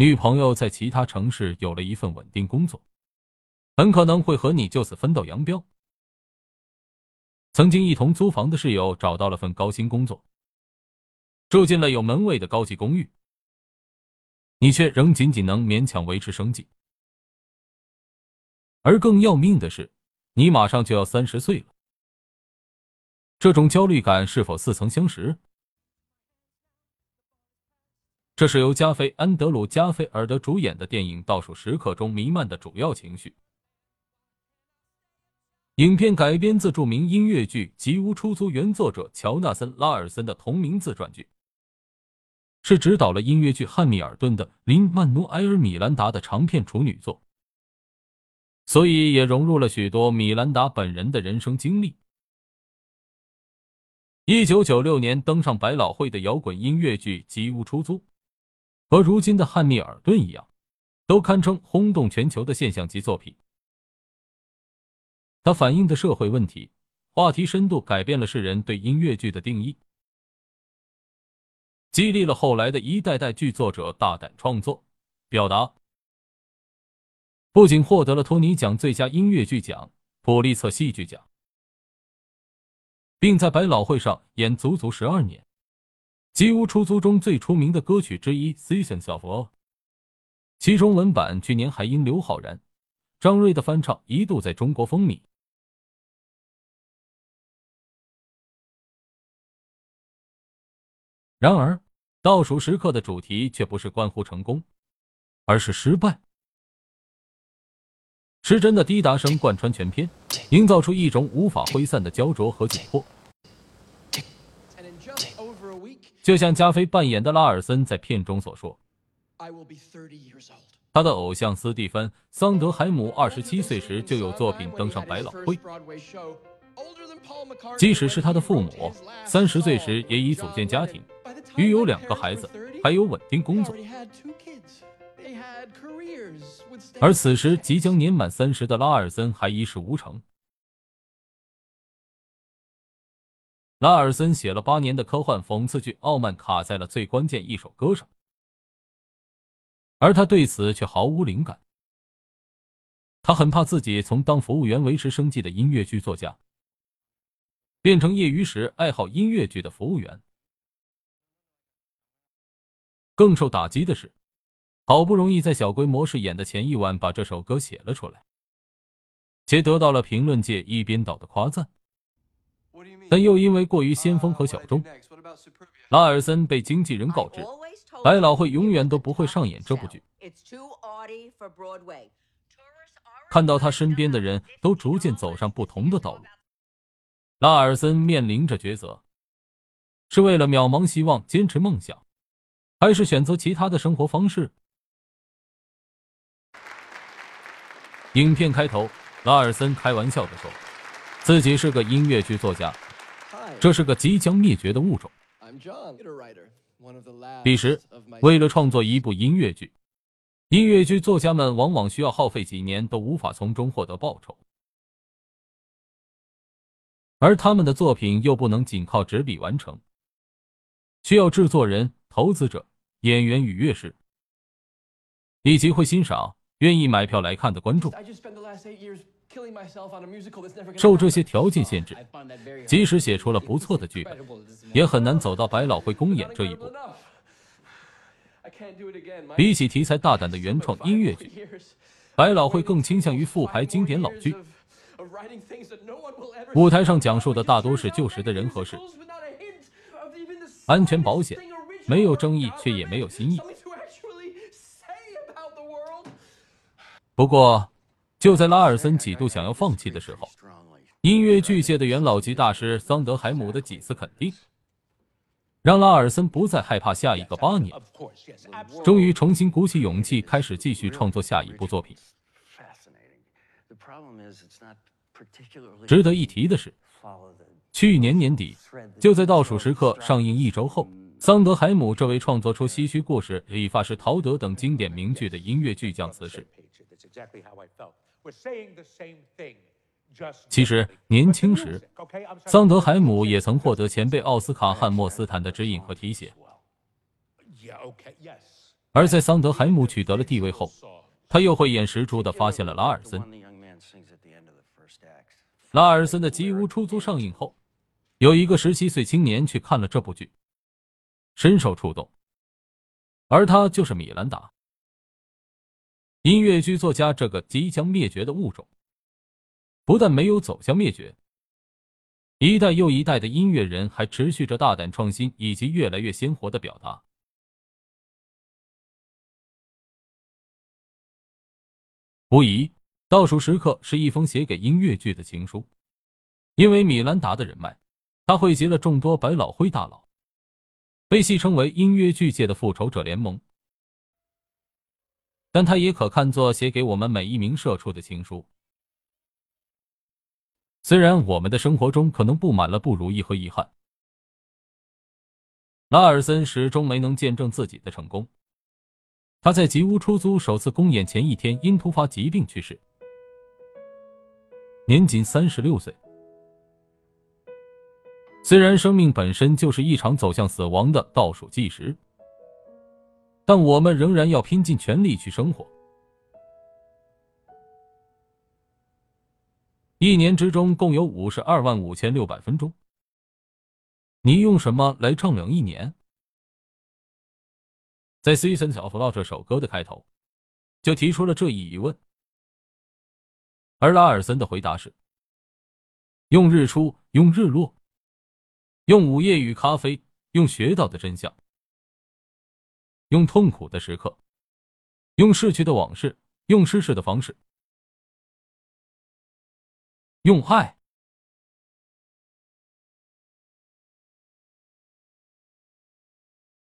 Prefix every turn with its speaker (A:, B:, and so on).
A: 女朋友在其他城市有了一份稳定工作，很可能会和你就此分道扬镳。曾经一同租房的室友找到了份高薪工作，住进了有门卫的高级公寓，你却仍仅仅能勉强维持生计。而更要命的是，你马上就要三十岁了，这种焦虑感是否似曾相识？这是由加菲·安德鲁·加菲尔德主演的电影《倒数时刻》中弥漫的主要情绪。影片改编自著名音乐剧《吉屋出租》原作者乔纳森·拉尔森的同名自传剧，是执导了音乐剧《汉密尔顿》的林·曼努埃尔·米兰达的长片处女作，所以也融入了许多米兰达本人的人生经历。一九九六年登上百老汇的摇滚音乐剧《吉屋出租》。和如今的汉密尔顿一样，都堪称轰动全球的现象级作品。它反映的社会问题、话题深度改变了世人对音乐剧的定义，激励了后来的一代代剧作者大胆创作、表达。不仅获得了托尼奖最佳音乐剧奖、普利策戏剧奖，并在百老汇上演足足十二年。《吉屋出租》中最出名的歌曲之一《Seasons of All》，其中文版去年还因刘昊然、张睿的翻唱一度在中国风靡。然而，倒数时刻的主题却不是关乎成功，而是失败。失真的滴答声贯穿全片，营造出一种无法挥散的焦灼和紧迫。就像加菲扮演的拉尔森在片中所说，他的偶像斯蒂芬·桑德海姆二十七岁时就有作品登上百老汇，即使是他的父母，三十岁时也已组建家庭，育有两个孩子，还有稳定工作。而此时即将年满三十的拉尔森还一事无成。拉尔森写了八年的科幻讽刺剧《傲慢》卡在了最关键一首歌上，而他对此却毫无灵感。他很怕自己从当服务员维持生计的音乐剧作家，变成业余时爱好音乐剧的服务员。更受打击的是，好不容易在小规模试演的前一晚把这首歌写了出来，且得到了评论界一边倒的夸赞。但又因为过于先锋和小众，拉尔森被经纪人告知，百老汇永远都不会上演这部剧。看到他身边的人都逐渐走上不同的道路，拉尔森面临着抉择：是为了渺茫希望坚持梦想，还是选择其他的生活方式？影片开头，拉尔森开玩笑的说。自己是个音乐剧作家，这是个即将灭绝的物种。彼时，为了创作一部音乐剧，音乐剧作家们往往需要耗费几年都无法从中获得报酬，而他们的作品又不能仅靠纸笔完成，需要制作人、投资者、演员与乐师，以及会欣赏、愿意买票来看的观众。受这些条件限制，即使写出了不错的剧本，也很难走到百老汇公演这一步。比起题材大胆的原创音乐剧，百老汇更倾向于复排经典老剧。舞台上讲述的大多是旧时的人和事，安全保险，没有争议，却也没有新意。不过。就在拉尔森几度想要放弃的时候，音乐巨蟹的元老级大师桑德海姆的几次肯定，让拉尔森不再害怕下一个八年，终于重新鼓起勇气，开始继续创作下一部作品。值得一提的是，去年年底，就在倒数时刻上映一周后，桑德海姆这位创作出《唏嘘故事》《理发师陶德》等经典名剧的音乐巨匠辞世。其实年轻时，桑德海姆也曾获得前辈奥斯卡·汉默斯坦的指引和提携。而在桑德海姆取得了地位后，他又慧眼识珠的发现了拉尔森。拉尔森的《吉屋出租》上映后，有一个十七岁青年去看了这部剧，深受触动，而他就是米兰达。音乐剧作家这个即将灭绝的物种，不但没有走向灭绝，一代又一代的音乐人还持续着大胆创新以及越来越鲜活的表达。无疑，倒数时刻是一封写给音乐剧的情书。因为米兰达的人脉，他汇集了众多百老汇大佬，被戏称为音乐剧界的复仇者联盟。但他也可看作写给我们每一名社畜的情书。虽然我们的生活中可能布满了不如意和遗憾，拉尔森始终没能见证自己的成功。他在《吉屋出租》首次公演前一天因突发疾病去世，年仅三十六岁。虽然生命本身就是一场走向死亡的倒数计时，但我们仍然要拼尽全力去生活。一年之中共有五十二万五千六百分钟，你用什么来丈量一年？在《Seasons of Love》这首歌的开头，就提出了这一疑问，而拉尔森的回答是：用日出，用日落，用午夜与咖啡，用学到的真相，用痛苦的时刻，用逝去的往事，用失事的方式，用爱。